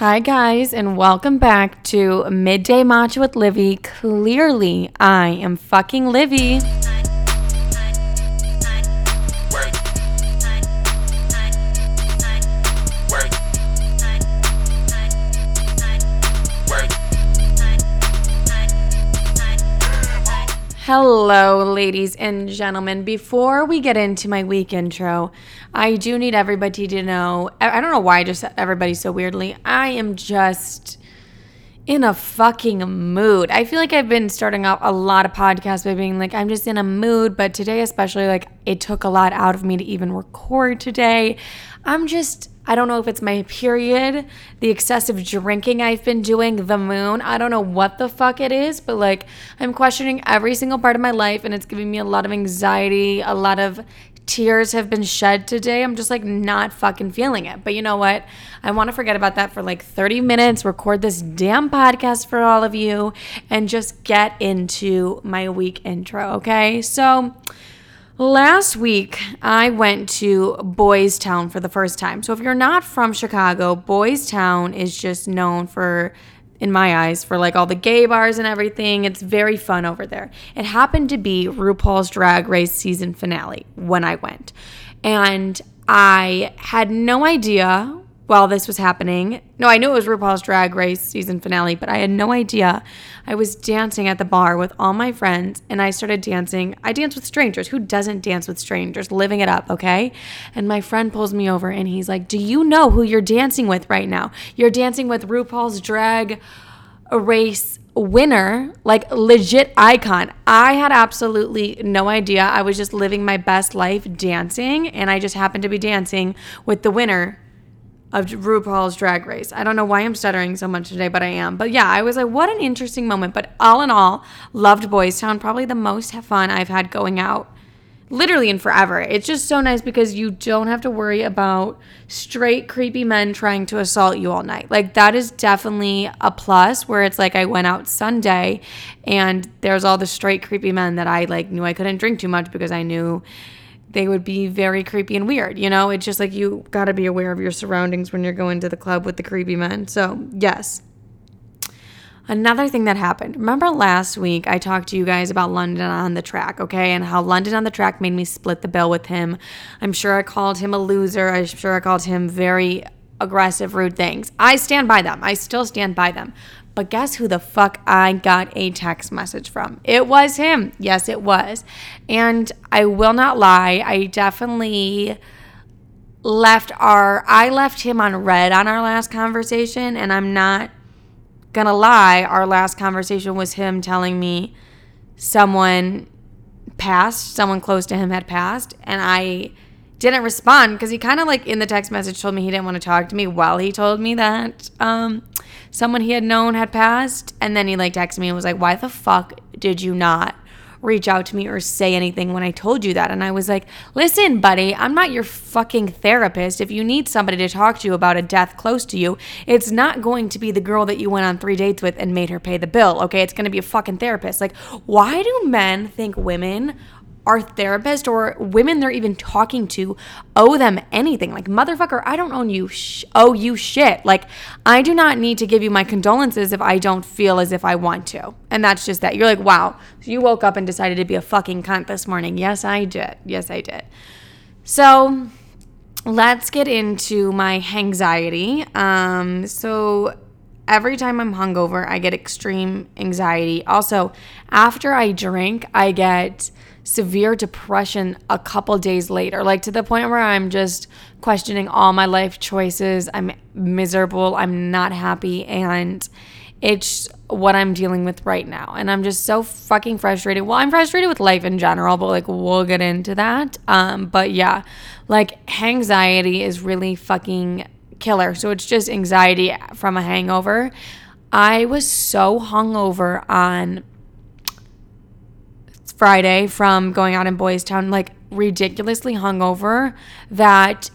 Hi, guys, and welcome back to Midday Matcha with Livy. Clearly, I am fucking Livy. Hello, ladies and gentlemen. Before we get into my week intro, I do need everybody to know. I don't know why I just everybody so weirdly. I am just in a fucking mood. I feel like I've been starting off a lot of podcasts by being like, I'm just in a mood, but today, especially, like, it took a lot out of me to even record today. I'm just, I don't know if it's my period, the excessive drinking I've been doing, the moon. I don't know what the fuck it is, but like, I'm questioning every single part of my life, and it's giving me a lot of anxiety, a lot of tears have been shed today. I'm just like not fucking feeling it. But you know what? I want to forget about that for like 30 minutes, record this damn podcast for all of you, and just get into my week intro, okay? So, Last week, I went to Boys Town for the first time. So, if you're not from Chicago, Boys Town is just known for, in my eyes, for like all the gay bars and everything. It's very fun over there. It happened to be RuPaul's Drag Race season finale when I went. And I had no idea while this was happening. No, I knew it was RuPaul's Drag Race season finale, but I had no idea. I was dancing at the bar with all my friends and I started dancing. I dance with strangers. Who doesn't dance with strangers? Living it up, okay? And my friend pulls me over and he's like, Do you know who you're dancing with right now? You're dancing with RuPaul's Drag Race winner, like legit icon. I had absolutely no idea. I was just living my best life dancing and I just happened to be dancing with the winner of RuPaul's Drag Race. I don't know why I'm stuttering so much today, but I am. But yeah, I was like, what an interesting moment. But all in all, loved Boys Town. Probably the most fun I've had going out literally in forever. It's just so nice because you don't have to worry about straight creepy men trying to assault you all night. Like that is definitely a plus where it's like I went out Sunday and there's all the straight creepy men that I like knew I couldn't drink too much because I knew they would be very creepy and weird. You know, it's just like you got to be aware of your surroundings when you're going to the club with the creepy men. So, yes. Another thing that happened. Remember last week I talked to you guys about London on the track, okay? And how London on the track made me split the bill with him. I'm sure I called him a loser. I'm sure I called him very aggressive, rude things. I stand by them. I still stand by them. But guess who the fuck I got a text message from? It was him. Yes, it was. And I will not lie, I definitely left our I left him on read on our last conversation and I'm not gonna lie, our last conversation was him telling me someone passed, someone close to him had passed, and I didn't respond because he kind of like in the text message told me he didn't want to talk to me while he told me that um, someone he had known had passed. And then he like texted me and was like, Why the fuck did you not reach out to me or say anything when I told you that? And I was like, Listen, buddy, I'm not your fucking therapist. If you need somebody to talk to you about a death close to you, it's not going to be the girl that you went on three dates with and made her pay the bill. Okay. It's going to be a fucking therapist. Like, why do men think women our therapist or women they're even talking to owe them anything. Like, motherfucker, I don't owe you, sh- owe you shit. Like, I do not need to give you my condolences if I don't feel as if I want to. And that's just that. You're like, wow, so you woke up and decided to be a fucking cunt this morning. Yes, I did. Yes, I did. So, let's get into my anxiety. Um, so, every time I'm hungover, I get extreme anxiety. Also, after I drink, I get severe depression a couple days later, like to the point where I'm just questioning all my life choices. I'm miserable. I'm not happy. And it's what I'm dealing with right now. And I'm just so fucking frustrated. Well, I'm frustrated with life in general, but like we'll get into that. Um, but yeah, like anxiety is really fucking killer. So it's just anxiety from a hangover. I was so hungover on Friday from going out in Boys Town, like ridiculously hungover that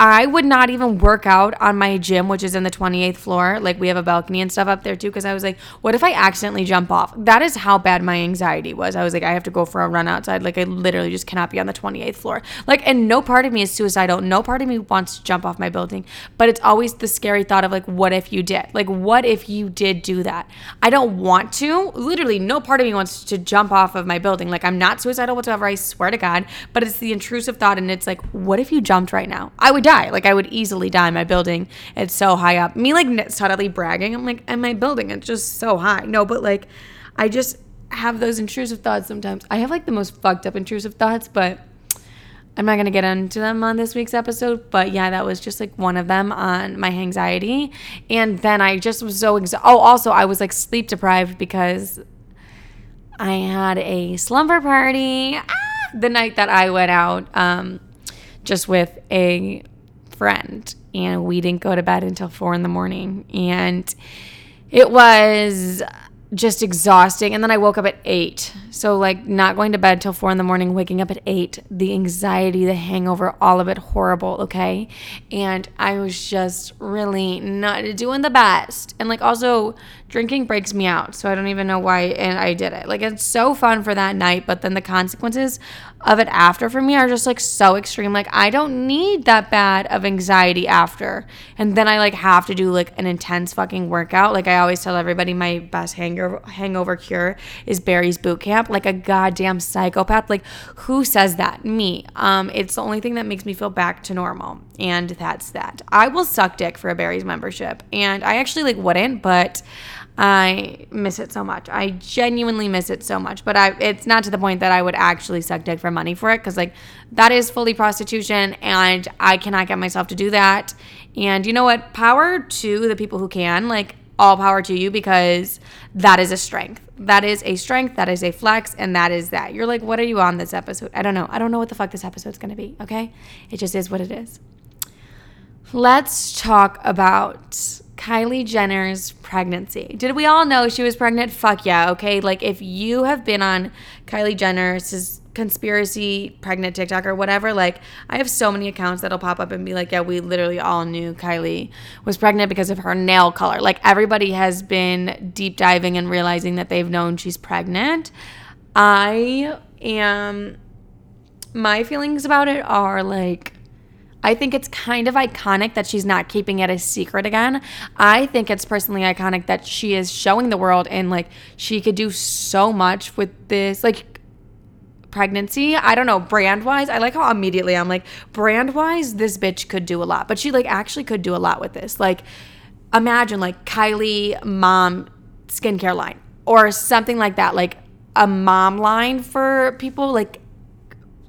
I would not even work out on my gym, which is in the 28th floor. Like we have a balcony and stuff up there too. Cause I was like, what if I accidentally jump off? That is how bad my anxiety was. I was like, I have to go for a run outside. Like I literally just cannot be on the 28th floor. Like, and no part of me is suicidal. No part of me wants to jump off my building. But it's always the scary thought of like, what if you did? Like, what if you did do that? I don't want to. Literally, no part of me wants to jump off of my building. Like, I'm not suicidal whatsoever. I swear to God. But it's the intrusive thought. And it's like, what if you jumped right now? I would die. Like I would easily die. My building, it's so high up. Me like subtly bragging. I'm like, and my building, it's just so high. No, but like, I just have those intrusive thoughts sometimes. I have like the most fucked up intrusive thoughts, but I'm not gonna get into them on this week's episode. But yeah, that was just like one of them on my anxiety. And then I just was so. Oh, also I was like sleep deprived because I had a slumber party ah, the night that I went out. Um, just with a friend and we didn't go to bed until four in the morning. And it was just exhausting. And then i woke up at eight. So like not going to bed till four in the morning waking up at eight the anxiety the hangover all of it horrible okay? And i was just really not doing the best. And like also drinking breaks me out so i don't even know why and i did it like it's so fun for that night but then the consequences of it after for me are just like so extreme. Like I don't need that bad of anxiety after. And then I like have to do like an intense fucking workout. Like I always tell everybody my best hangover hangover cure is Barry's boot camp. Like a goddamn psychopath. Like who says that? Me. Um it's the only thing that makes me feel back to normal. And that's that. I will suck dick for a Barry's membership. And I actually like wouldn't, but I miss it so much. I genuinely miss it so much. But I, it's not to the point that I would actually suck dick for money for it because, like, that is fully prostitution and I cannot get myself to do that. And you know what? Power to the people who can. Like, all power to you because that is a strength. That is a strength. That is a flex. And that is that. You're like, what are you on this episode? I don't know. I don't know what the fuck this episode's to be. Okay. It just is what it is. Let's talk about Kylie Jenner's pregnancy. Did we all know she was pregnant? Fuck yeah, okay? Like, if you have been on Kylie Jenner's conspiracy pregnant TikTok or whatever, like, I have so many accounts that'll pop up and be like, yeah, we literally all knew Kylie was pregnant because of her nail color. Like, everybody has been deep diving and realizing that they've known she's pregnant. I am, my feelings about it are like, I think it's kind of iconic that she's not keeping it a secret again. I think it's personally iconic that she is showing the world and like she could do so much with this like pregnancy. I don't know, brand wise. I like how immediately I'm like, brand wise, this bitch could do a lot. But she like actually could do a lot with this. Like imagine like Kylie mom skincare line or something like that. Like a mom line for people like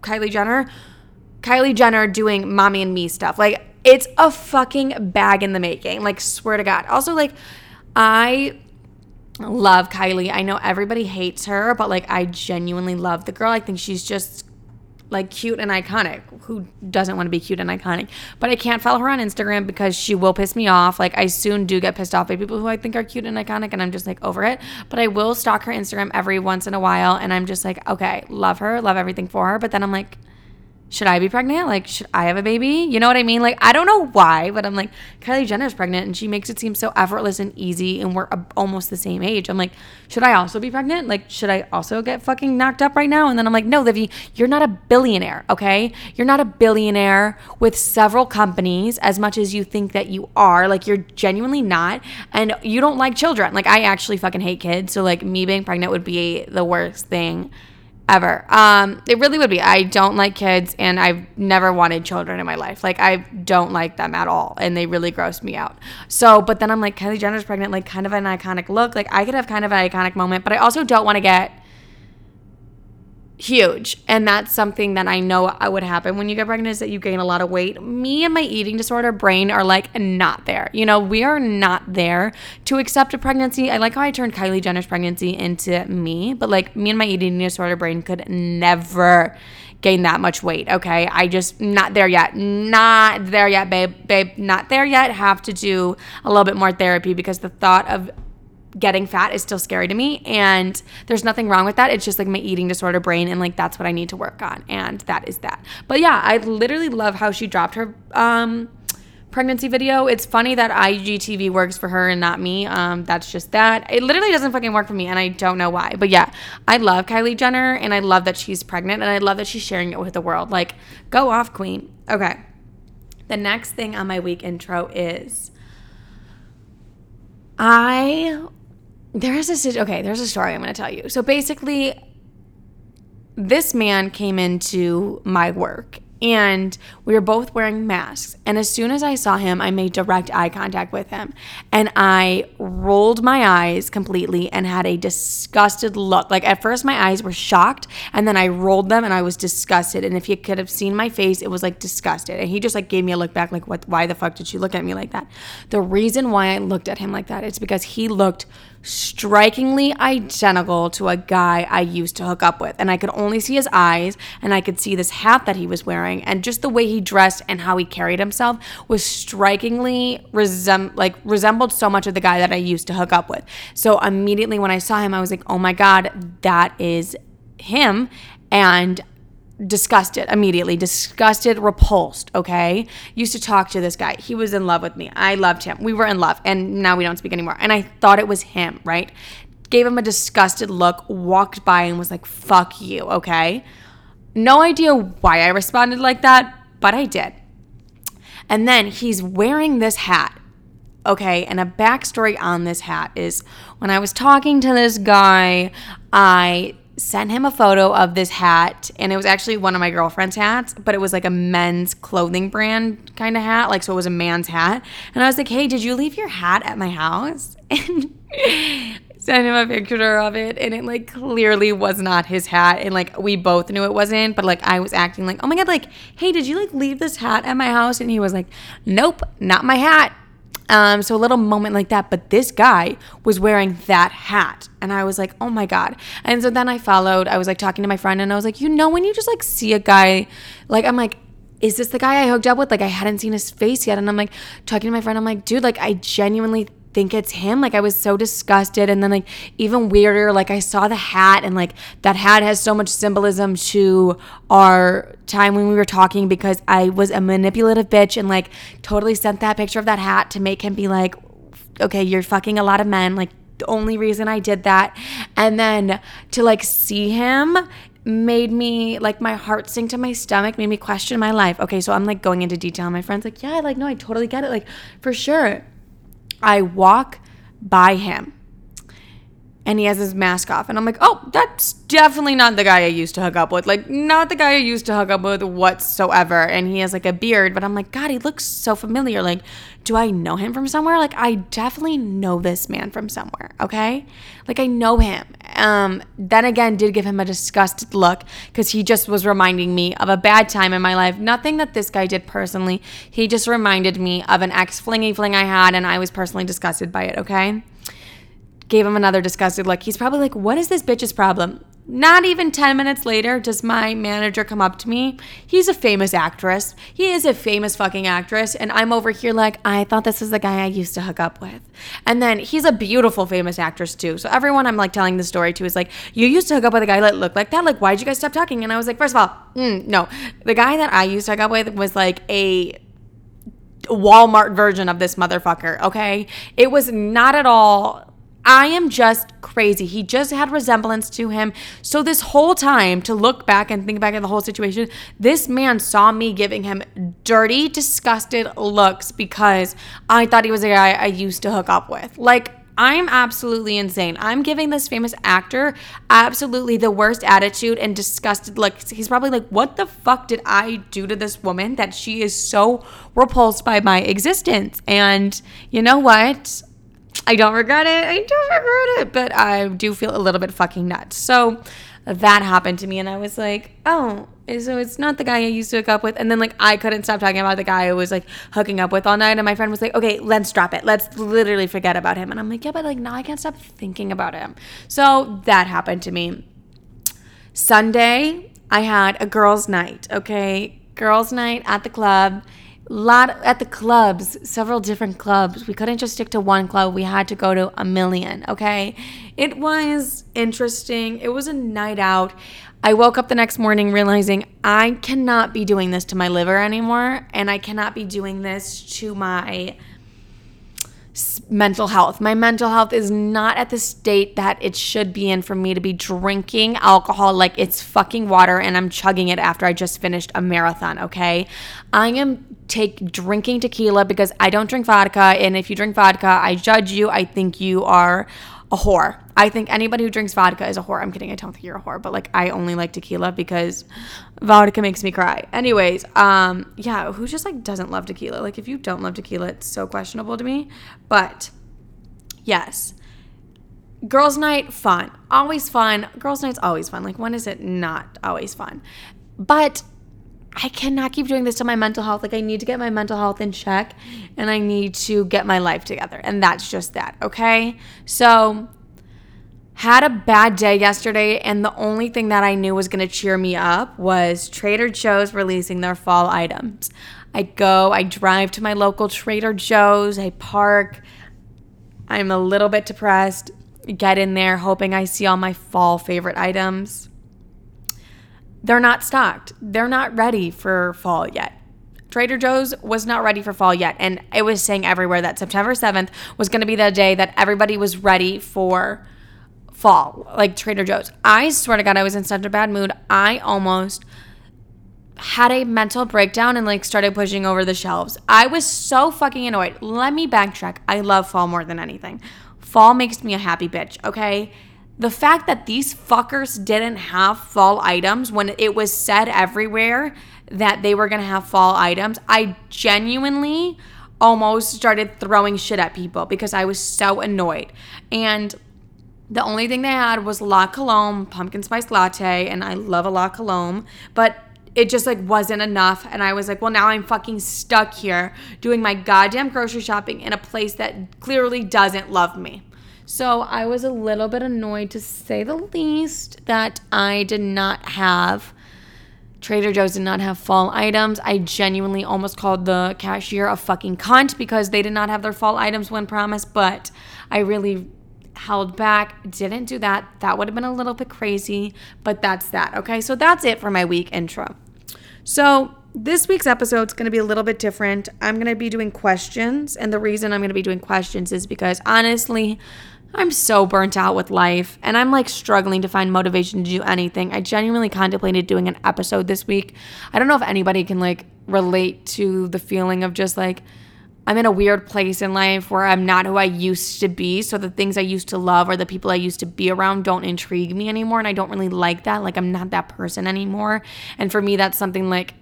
Kylie Jenner Kylie Jenner doing mommy and me stuff. Like it's a fucking bag in the making. Like swear to God. Also like I love Kylie. I know everybody hates her, but like I genuinely love the girl. I think she's just like cute and iconic. Who doesn't want to be cute and iconic? But I can't follow her on Instagram because she will piss me off. Like I soon do get pissed off by people who I think are cute and iconic and I'm just like over it. But I will stalk her Instagram every once in a while and I'm just like, okay, love her, love everything for her, but then I'm like should I be pregnant? Like, should I have a baby? You know what I mean? Like, I don't know why, but I'm like, Kylie Jenner's pregnant and she makes it seem so effortless and easy and we're almost the same age. I'm like, should I also be pregnant? Like, should I also get fucking knocked up right now? And then I'm like, no, Livy, you're not a billionaire, okay? You're not a billionaire with several companies as much as you think that you are. Like, you're genuinely not. And you don't like children. Like, I actually fucking hate kids. So, like, me being pregnant would be the worst thing ever. Um, it really would be. I don't like kids, and I've never wanted children in my life. Like I don't like them at all, and they really gross me out. So, but then I'm like, Kylie Jenner's pregnant, like kind of an iconic look. Like I could have kind of an iconic moment, but I also don't want to get huge. And that's something that I know would happen when you get pregnant is that you gain a lot of weight. Me and my eating disorder brain are like not there. You know, we are not there to accept a pregnancy. I like how I turned Kylie Jenner's pregnancy into me, but like me and my eating disorder brain could never gain that much weight. Okay. I just not there yet. Not there yet, babe. Babe, not there yet. Have to do a little bit more therapy because the thought of getting fat is still scary to me and there's nothing wrong with that. It's just like my eating disorder brain and like that's what i need to work on and that is that. But yeah i literally love how she dropped her um pregnancy video. It's funny that igtv works for her and not me. Um that's just that. It literally doesn't fucking work for me and i don't know why. But yeah i love kylie jenner and i love that she's pregnant and i love that she's sharing it with the world. Like go off queen. Okay. The next thing on my week intro is I there is a okay, there's a story I'm going to tell you. So basically this man came into my work and we were both wearing masks. And as soon as I saw him, I made direct eye contact with him. And I rolled my eyes completely and had a disgusted look. Like at first, my eyes were shocked, and then I rolled them and I was disgusted. And if you could have seen my face, it was like disgusted. And he just like gave me a look back, like, what, why the fuck did you look at me like that? The reason why I looked at him like that is because he looked strikingly identical to a guy I used to hook up with. And I could only see his eyes and I could see this hat that he was wearing and just the way he dressed and how he carried himself was strikingly resem- like resembled so much of the guy that I used to hook up with. So immediately when I saw him I was like, "Oh my god, that is him." And disgusted immediately disgusted repulsed okay? Used to talk to this guy. He was in love with me. I loved him. We were in love and now we don't speak anymore. And i thought it was him right? Gave him a disgusted look walked by and was like fuck you okay? No idea why i responded like that but i did. And then he's wearing this hat Okay, and a backstory on this hat is when I was talking to this guy, I sent him a photo of this hat and it was actually one of my girlfriend's hats but it was like a men's clothing brand kind of hat like so it was a man's hat. And i was like hey did you leave your hat at my house? And sent him a picture of it and it like clearly was not his hat. And like we both knew it wasn't but like i was acting like oh my god like hey did you like leave this hat at my house? And he was like nope not my hat um, so a little moment like that. But this guy was wearing that hat. And I was like, oh my God. And so then I followed, I was like talking to my friend and I was like, you know, when you just like see a guy, like, I'm like, is this the guy I hooked up with? Like, I hadn't seen his face yet. And I'm like, talking to my friend, I'm like, dude, like, I genuinely think it's him. Like I was so disgusted. And then like even weirder, like I saw the hat and like that hat has so much symbolism to our time when we were talking because I was a manipulative bitch and like totally sent that picture of that hat to make him be like, okay, you're fucking a lot of men. Like the only reason I did that. And then to like see him made me like my heart sink to my stomach, made me question my life. Okay, so I'm like going into detail. My friend's like, yeah, like no, I totally get it. Like for sure. I walk by him and he has his mask off. And I'm like, oh, that's definitely not the guy I used to hook up with. Like, not the guy I used to hook up with whatsoever. And he has like a beard, but I'm like, God, he looks so familiar. Like, do I know him from somewhere? Like, I definitely know this man from somewhere. Okay. Like, I know him. Um, then again, did give him a disgusted look because he just was reminding me of a bad time in my life. Nothing that this guy did personally. He just reminded me of an ex flingy fling I had, and I was personally disgusted by it. Okay gave him another disgusted look. He's probably like, What is this bitch's problem? Not even 10 minutes later does my manager come up to me. He's a famous actress. He is a famous fucking actress. And I'm over here like, I thought this was the guy I used to hook up with. And then he's a beautiful famous actress too. So everyone I'm like telling the story to is like, You used to hook up with a guy that looked like that? Like, why'd you guys stop talking? And I was like, First of all, mm, no. The guy that I used to hook up with was like a Walmart version of this motherfucker, okay? It was not at all I am just crazy. He just had resemblance to him. So, this whole time, to look back and think back at the whole situation, this man saw me giving him dirty, disgusted looks because I thought he was a guy I used to hook up with. Like, I'm absolutely insane. I'm giving this famous actor absolutely the worst attitude and disgusted looks. He's probably like, What the fuck did I do to this woman that she is so repulsed by my existence? And you know what? I don't regret it. I don't regret it, but I do feel a little bit fucking nuts. So that happened to me, and I was like, oh, so it's not the guy I used to hook up with. And then like I couldn't stop talking about the guy I was like hooking up with all night. And my friend was like, okay, let's drop it. Let's literally forget about him. And I'm like, yeah, but like now I can't stop thinking about him. So that happened to me. Sunday, I had a girls' night. Okay, girls' night at the club lot at the clubs, several different clubs. We couldn't just stick to one club. We had to go to a million, okay? It was interesting. It was a night out. I woke up the next morning realizing I cannot be doing this to my liver anymore and I cannot be doing this to my mental health. My mental health is not at the state that it should be in for me to be drinking alcohol like it's fucking water and I'm chugging it after I just finished a marathon, okay? I am take drinking tequila because I don't drink vodka and if you drink vodka, I judge you. I think you are a whore. I think anybody who drinks vodka is a whore. I'm kidding. I don't think you're a whore, but like I only like tequila because vodka makes me cry. Anyways, um, yeah, who just like doesn't love tequila? Like if you don't love tequila, it's so questionable to me. But yes. Girls' night, fun. Always fun. Girls' night's always fun. Like, when is it not always fun? But I cannot keep doing this to my mental health. Like, I need to get my mental health in check and I need to get my life together. And that's just that, okay? So, had a bad day yesterday, and the only thing that I knew was to cheer me up was Trader Joe's releasing their fall items. I go, I drive to my local Trader Joe's, I park. I'm a little bit depressed. Get in there, hoping I see all my fall favorite items they're not stocked. They're not ready for fall yet. Trader Joe's was not ready for fall yet. And it was saying everywhere that September 7th was going to be the day that everybody was ready for fall, like Trader Joe's. I swear to God, I was in such a bad mood. I almost had a mental breakdown and like started pushing over the shelves. I was so fucking annoyed. Let me backtrack. I love fall more than anything. Fall makes me a happy bitch, okay? The fact that these fuckers didn't have fall items when it was said everywhere that they were going to have fall items, I genuinely almost started throwing shit at people because I was so annoyed. And the only thing they had was La Colombe pumpkin spice latte, and I love a La Colombe, but it just like wasn't enough. And I was like, well, now I'm fucking stuck here doing my goddamn grocery shopping in a place that clearly doesn't love me. So I was a little bit annoyed to say the least that I did not have. Trader Joe's did not have fall items. I genuinely almost called the cashier a fucking cunt because they did not have their fall items when promised, but I really held back, didn't do that. That would have been a little bit crazy, but that's that. Okay, so that's it for my week intro. So, this week's episode is going to be a little bit different. I'm going to be doing questions, and the reason I'm going to be doing questions is because honestly, I'm so burnt out with life and I'm like struggling to find motivation to do anything. I genuinely contemplated doing an episode this week. I don't know if anybody can like relate to the feeling of just like I'm in a weird place in life where I'm not who I used to be. So the things I used to love or the people I used to be around don't intrigue me anymore. And I don't really like that. Like I'm not that person anymore. And for me, that's something like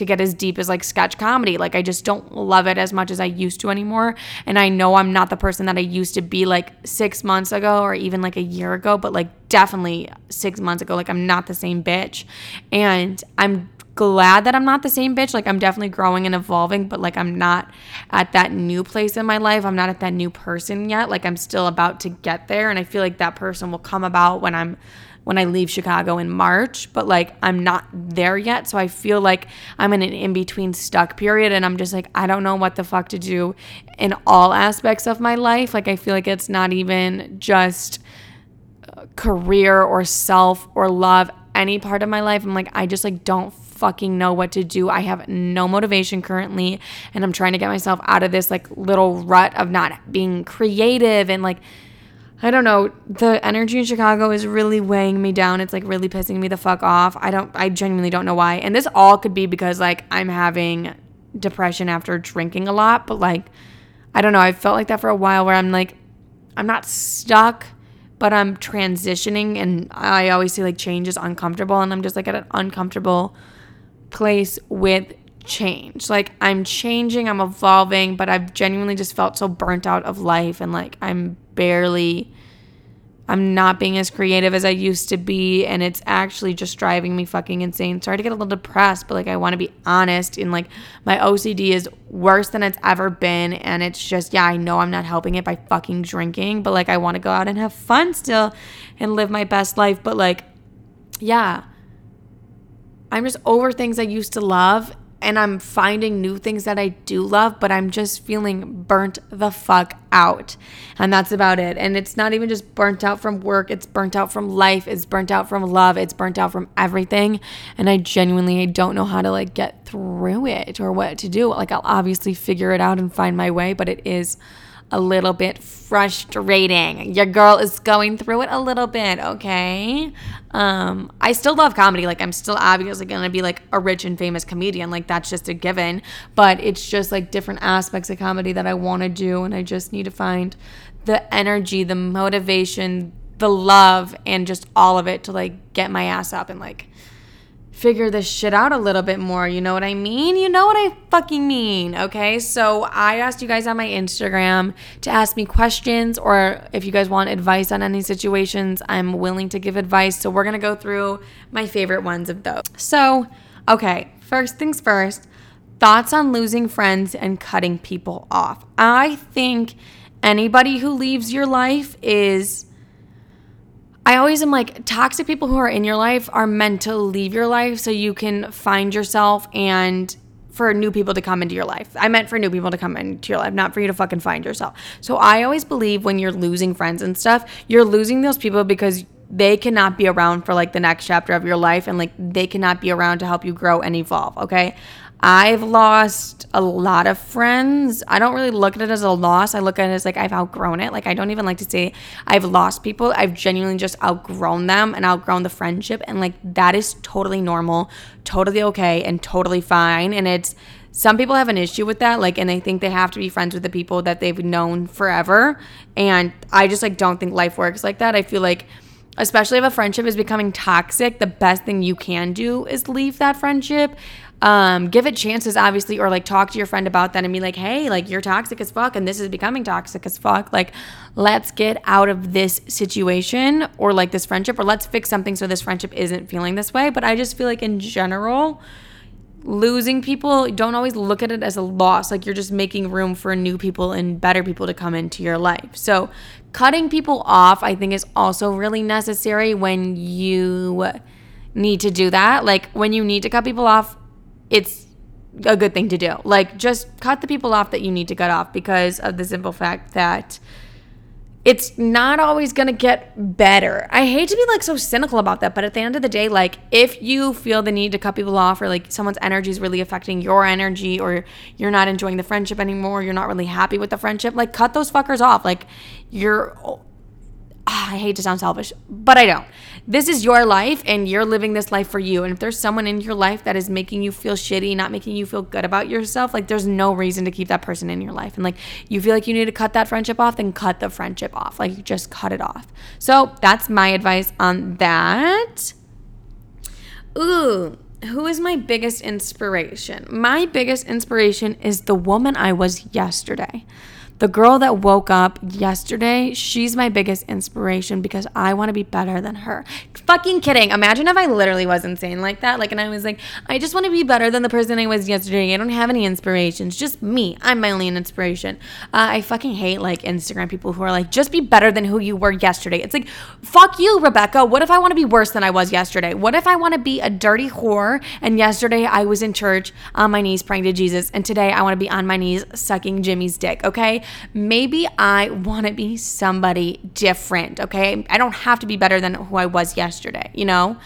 to get as deep as like sketch comedy. Like I just don't love it as much as I used to anymore. And I know I'm not the person that I used to be like six months ago or even like a year ago, but like definitely six months ago. Like I'm not the same bitch. And I'm glad that I'm not the same bitch. Like I'm definitely growing and evolving, but like I'm not at that new place in my life. I'm not at that new person yet. Like I'm still about to get there. And I feel like that person will come about when I'm when I leave Chicago in March, but like I'm not there yet. So I feel like I'm in an in between stuck period and I'm just like, I don't know what the fuck to do in all aspects of my life. Like I feel like it's not even just uh, career or self or love any part of my life. I'm like, I just like don't fucking know what to do. I have no motivation currently and I'm trying to get myself out of this like little rut of not being creative and like I don't know. The energy in Chicago is really weighing me down. It's like really pissing me the fuck off. I don't, I genuinely don't know why. And this all could be because like I'm having depression after drinking a lot, but like, I don't know. I felt like that for a while where I'm like, I'm not stuck, but I'm transitioning. And I always say like change is uncomfortable. And I'm just like at an uncomfortable place with change. Like I'm changing, I'm evolving, but I've genuinely just felt so burnt out of life and like I'm barely I'm not being as creative as I used to be and it's actually just driving me fucking insane. Sorry to get a little depressed, but like I want to be honest and like my OCD is worse than it's ever been and it's just yeah, I know I'm not helping it by fucking drinking, but like I want to go out and have fun still and live my best life, but like yeah. I'm just over things I used to love and I'm finding new things that I do love, but I'm just feeling burnt the fuck out. And that's about it. And it's not even just burnt out from work, it's burnt out from life, it's burnt out from love, it's burnt out from everything. And I genuinely don't know how to like get through it or what to do. Like I'll obviously figure it out and find my way, but it is a little bit frustrating. Your girl is going through it a little bit, okay? Um, I still love comedy. Like I'm still obviously gonna be like a rich and famous comedian. Like that's just a given. But it's just like different aspects of comedy that I wanna do and I just need to find the energy, the motivation, the love, and just all of it to like get my ass up and like figure this shit out a little bit more. You know what I mean? You know what I fucking mean. Okay. So I asked you guys on my Instagram to ask me questions or if you guys want advice on any situations, I'm willing to give advice. So we're going to go through my favorite ones of those. So, okay. First things first thoughts on losing friends and cutting people off. I think anybody who leaves your life is I always am like, toxic people who are in your life are meant to leave your life so you can find yourself and for new people to come into your life. I meant for new people to come into your life, not for you to fucking find yourself. So I always believe when you're losing friends and stuff, you're losing those people because they cannot be around for like the next chapter of your life and like they cannot be around to help you grow and evolve, okay? I've lost a lot of friends. I don't really look at it as a loss. I look at it as like I've outgrown it. Like I don't even like to say I've lost people. I've genuinely just outgrown them and outgrown the friendship. And like that is totally normal, totally okay, and totally fine. And it's some people have an issue with that, like, and they think they have to be friends with the people that they've known forever. And I just like don't think life works like that. I feel like especially if a friendship is becoming toxic, the best thing you can do is leave that friendship um, give it chances, obviously, or like talk to your friend about that and be like, hey, like you're toxic as fuck and this is becoming toxic as fuck. Like, let's get out of this situation or like this friendship, or let's fix something so this friendship isn't feeling this way. But I just feel like in general, losing people, don't always look at it as a loss. Like you're just making room for new people and better people to come into your life. So, cutting people off, I think, is also really necessary when you need to do that. Like when you need to cut people off, it's a good thing to do. Like, just cut the people off that you need to cut off because of the simple fact that it's not always going to get better. I hate to be like so cynical about that, but at the end of the day, like if you feel the need to cut people off or like someone's energy is really affecting your energy or you're not enjoying the friendship anymore, you're not really happy with the friendship, like cut those fuckers off. Like you're oh, ah, I hate to sound selfish, but I don't. This is your life and you're living this life for you. And if there's someone in your life that is making you feel shitty, not making you feel good about yourself, like there's no reason to keep that person in your life. And like you feel like you need to cut that friendship off, then cut the friendship off. Like just cut it off. So that's my advice on that. Ooh, who is my biggest inspiration? My biggest inspiration is the woman I was yesterday. The girl that woke up yesterday, she's my biggest inspiration because I want to be better than her. Fucking kidding. Imagine if I literally was insane like that. Like, and I was like, I just want to be better than the person I was yesterday. I don't have any inspirations. Just me. I'm my only inspiration. Uh, I fucking hate like Instagram people who are like, just be better than who you were yesterday. It's like, fuck you, Rebecca. What if I want to be worse than I was yesterday? What if I want to be a dirty whore and yesterday I was in church on my knees praying to Jesus and today I want to be on my knees sucking Jimmy's dick, okay? Maybe I want to be somebody different, okay? I don't have to be better than who I was yesterday, you know?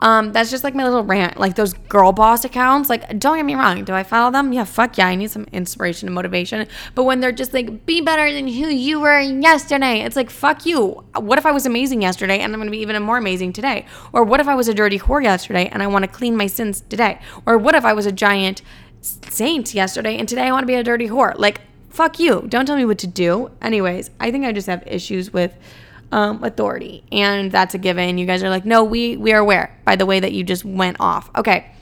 Um, that's just like my little rant. Like those girl boss accounts, like don't get me wrong, do I follow them? Yeah, fuck yeah, I need some inspiration and motivation. But when they're just like, be better than who you were yesterday, it's like, fuck you. What if I was amazing yesterday and I'm gonna be even more amazing today? Or what if I was a dirty whore yesterday and I wanna clean my sins today? Or what if I was a giant saint yesterday and today I wanna be a dirty whore? Like, fuck you. Don't tell me what to do. Anyways, I think I just have issues with um, authority, and that's a given. You guys are like, no, we we are aware by the way that you just went off. Okay.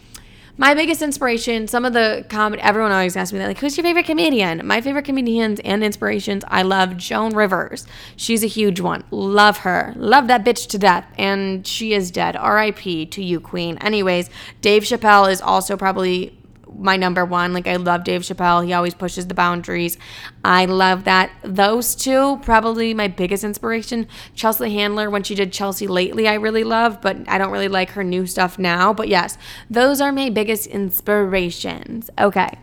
My biggest inspiration, some of the comedy, everyone always asks me that, like, who's your favorite comedian? My favorite comedians and inspirations, I love Joan Rivers. She's a huge one. Love her. Love that bitch to death. And she is dead. RIP to you, queen. Anyways, Dave Chappelle is also probably my number one. Like I love Dave Chappelle. He always pushes the boundaries. I love that. Those two, probably my biggest inspiration. Chelsea Handler, when she did Chelsea lately, I really love, but I don't really like her new stuff now. But yes, those are my biggest inspirations. Okay.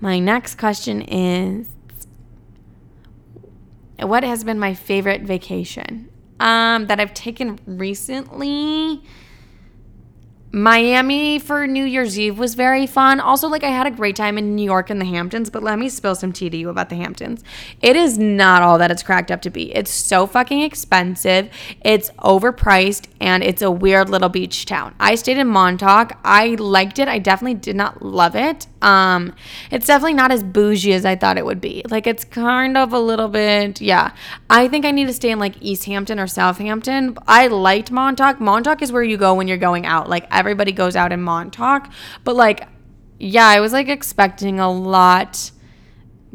My next question is What has been my favorite vacation? Um, that I've taken recently Miami for New Year's Eve was very fun. Also, like I had a great time in New York and the Hamptons, but let me spill some tea to you about the Hamptons. It is not all that it's cracked up to be. It's so fucking expensive, it's overpriced, and it's a weird little beach town. I stayed in Montauk. I liked it. I definitely did not love it. Um, it's definitely not as bougie as I thought it would be. Like it's kind of a little bit, yeah. I think I need to stay in like East Hampton or Southampton. I liked Montauk. Montauk is where you go when you're going out. Like everybody goes out in Montauk, but like, yeah, I was like expecting a lot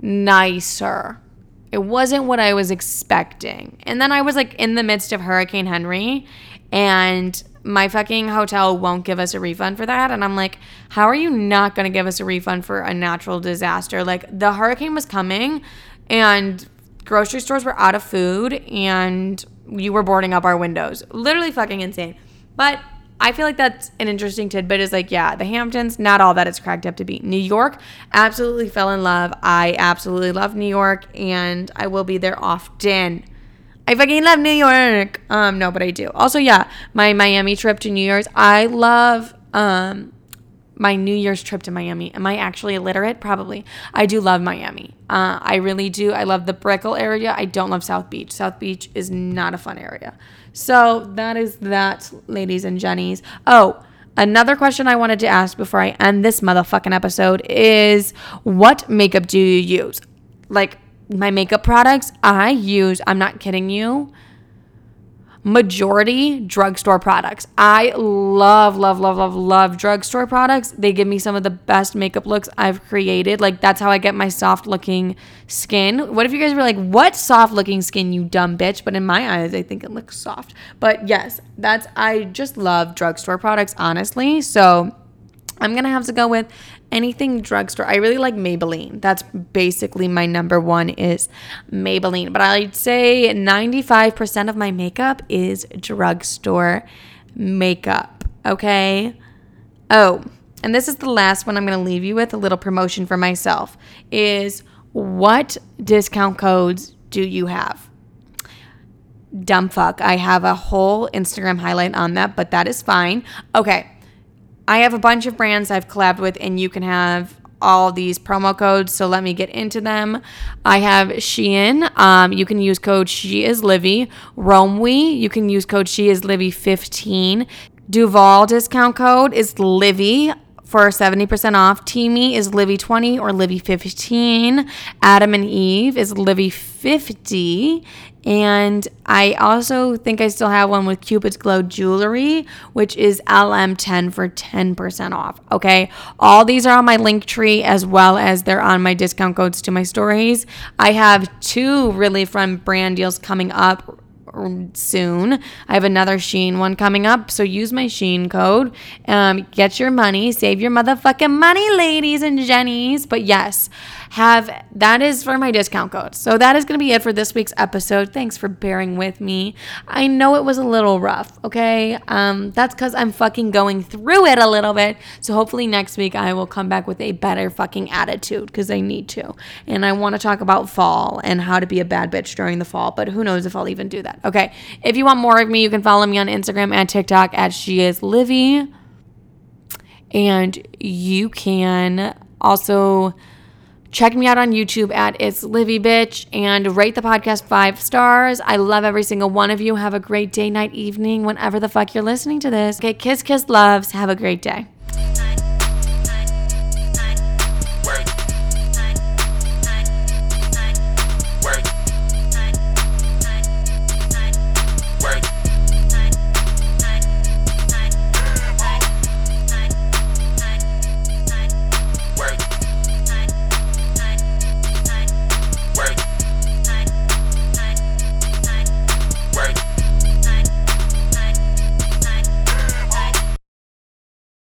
nicer. It wasn't what I was expecting. And then I was like in the midst of Hurricane Henri and my fucking hotel won't give us a refund for that. And I'm like, how are you not going to give us a refund for a natural disaster? Like, the hurricane was coming and grocery stores were out of food and you were boarding up our windows. Literally fucking insane. But I feel like that's an interesting tidbit is like, yeah, the Hamptons, not all that it's cracked up to be. New York, absolutely fell in love. I absolutely love New York and I will be there often. I fucking love New York. Um, no, but I do. Also, yeah, my Miami trip to New Year's. I love um my New Year's trip to Miami. Am I actually illiterate? Probably. I do love Miami. Uh, I really do. I love the Brickell area. I don't love South Beach. South Beach is not a fun area. So that is that, ladies and jennies. Oh, another question I wanted to ask before I end this motherfucking episode is what makeup do you use? Like, my makeup products, I use, I'm not kidding you, majority drugstore products. I love, love, love, love, love drugstore products. They give me some of the best makeup looks I've created. Like, that's how I get my soft looking skin. What if you guys were like, what soft looking skin, you dumb bitch? But in my eyes, I think it looks soft. But yes, that's, I just love drugstore products, honestly. So, I'm gonna have to go with anything drugstore. I really like Maybelline. That's basically my number one is Maybelline. But I'd say 95% of my makeup is drugstore makeup. Okay. Oh, and this is the last one I'm going to leave you with a little promotion for myself is what discount codes do you have? Dumb fuck. I have a whole Instagram highlight on that, but that is fine. Okay. I have a bunch of brands I've collabed with, and you can have all these promo codes. So let me get into them. I have Shein. Um, you can use code She is Livy. Romwe. You can use code She is Livy 15. Duval discount code is Livy for 70% off. Teami is Livy20 or Livy15. Adam and Eve is Livy50. And I also think I still have one with Cupid's Glow Jewelry, which is LM10 for 10% off. Okay. All these are on my link tree as well as they're on my discount codes to my stories. I have two really fun brand deals coming up soon. I have another Shein one coming up, so use my Shein code. Um, get your money, save your motherfucking money, ladies and jennies. But yes, have that is for my discount code. So that is going to be it for this week's episode. Thanks for bearing with me. I know it was a little rough, okay? Um, that's because I'm fucking going through it a little bit. So hopefully next week I will come back with a better fucking attitude because I need to. And I want to talk about fall and how to be a bad bitch during the fall, but who knows if I'll even do that. Okay. If you want more of me, you can follow me on Instagram and TikTok at She Is Livy. And you can also Check me out on YouTube at It's Livy Bitch and rate the podcast five stars. I love every single one of you. Have a great day, night, evening, whenever the fuck you're listening to this. Okay, kiss, kiss, loves. Have a great day.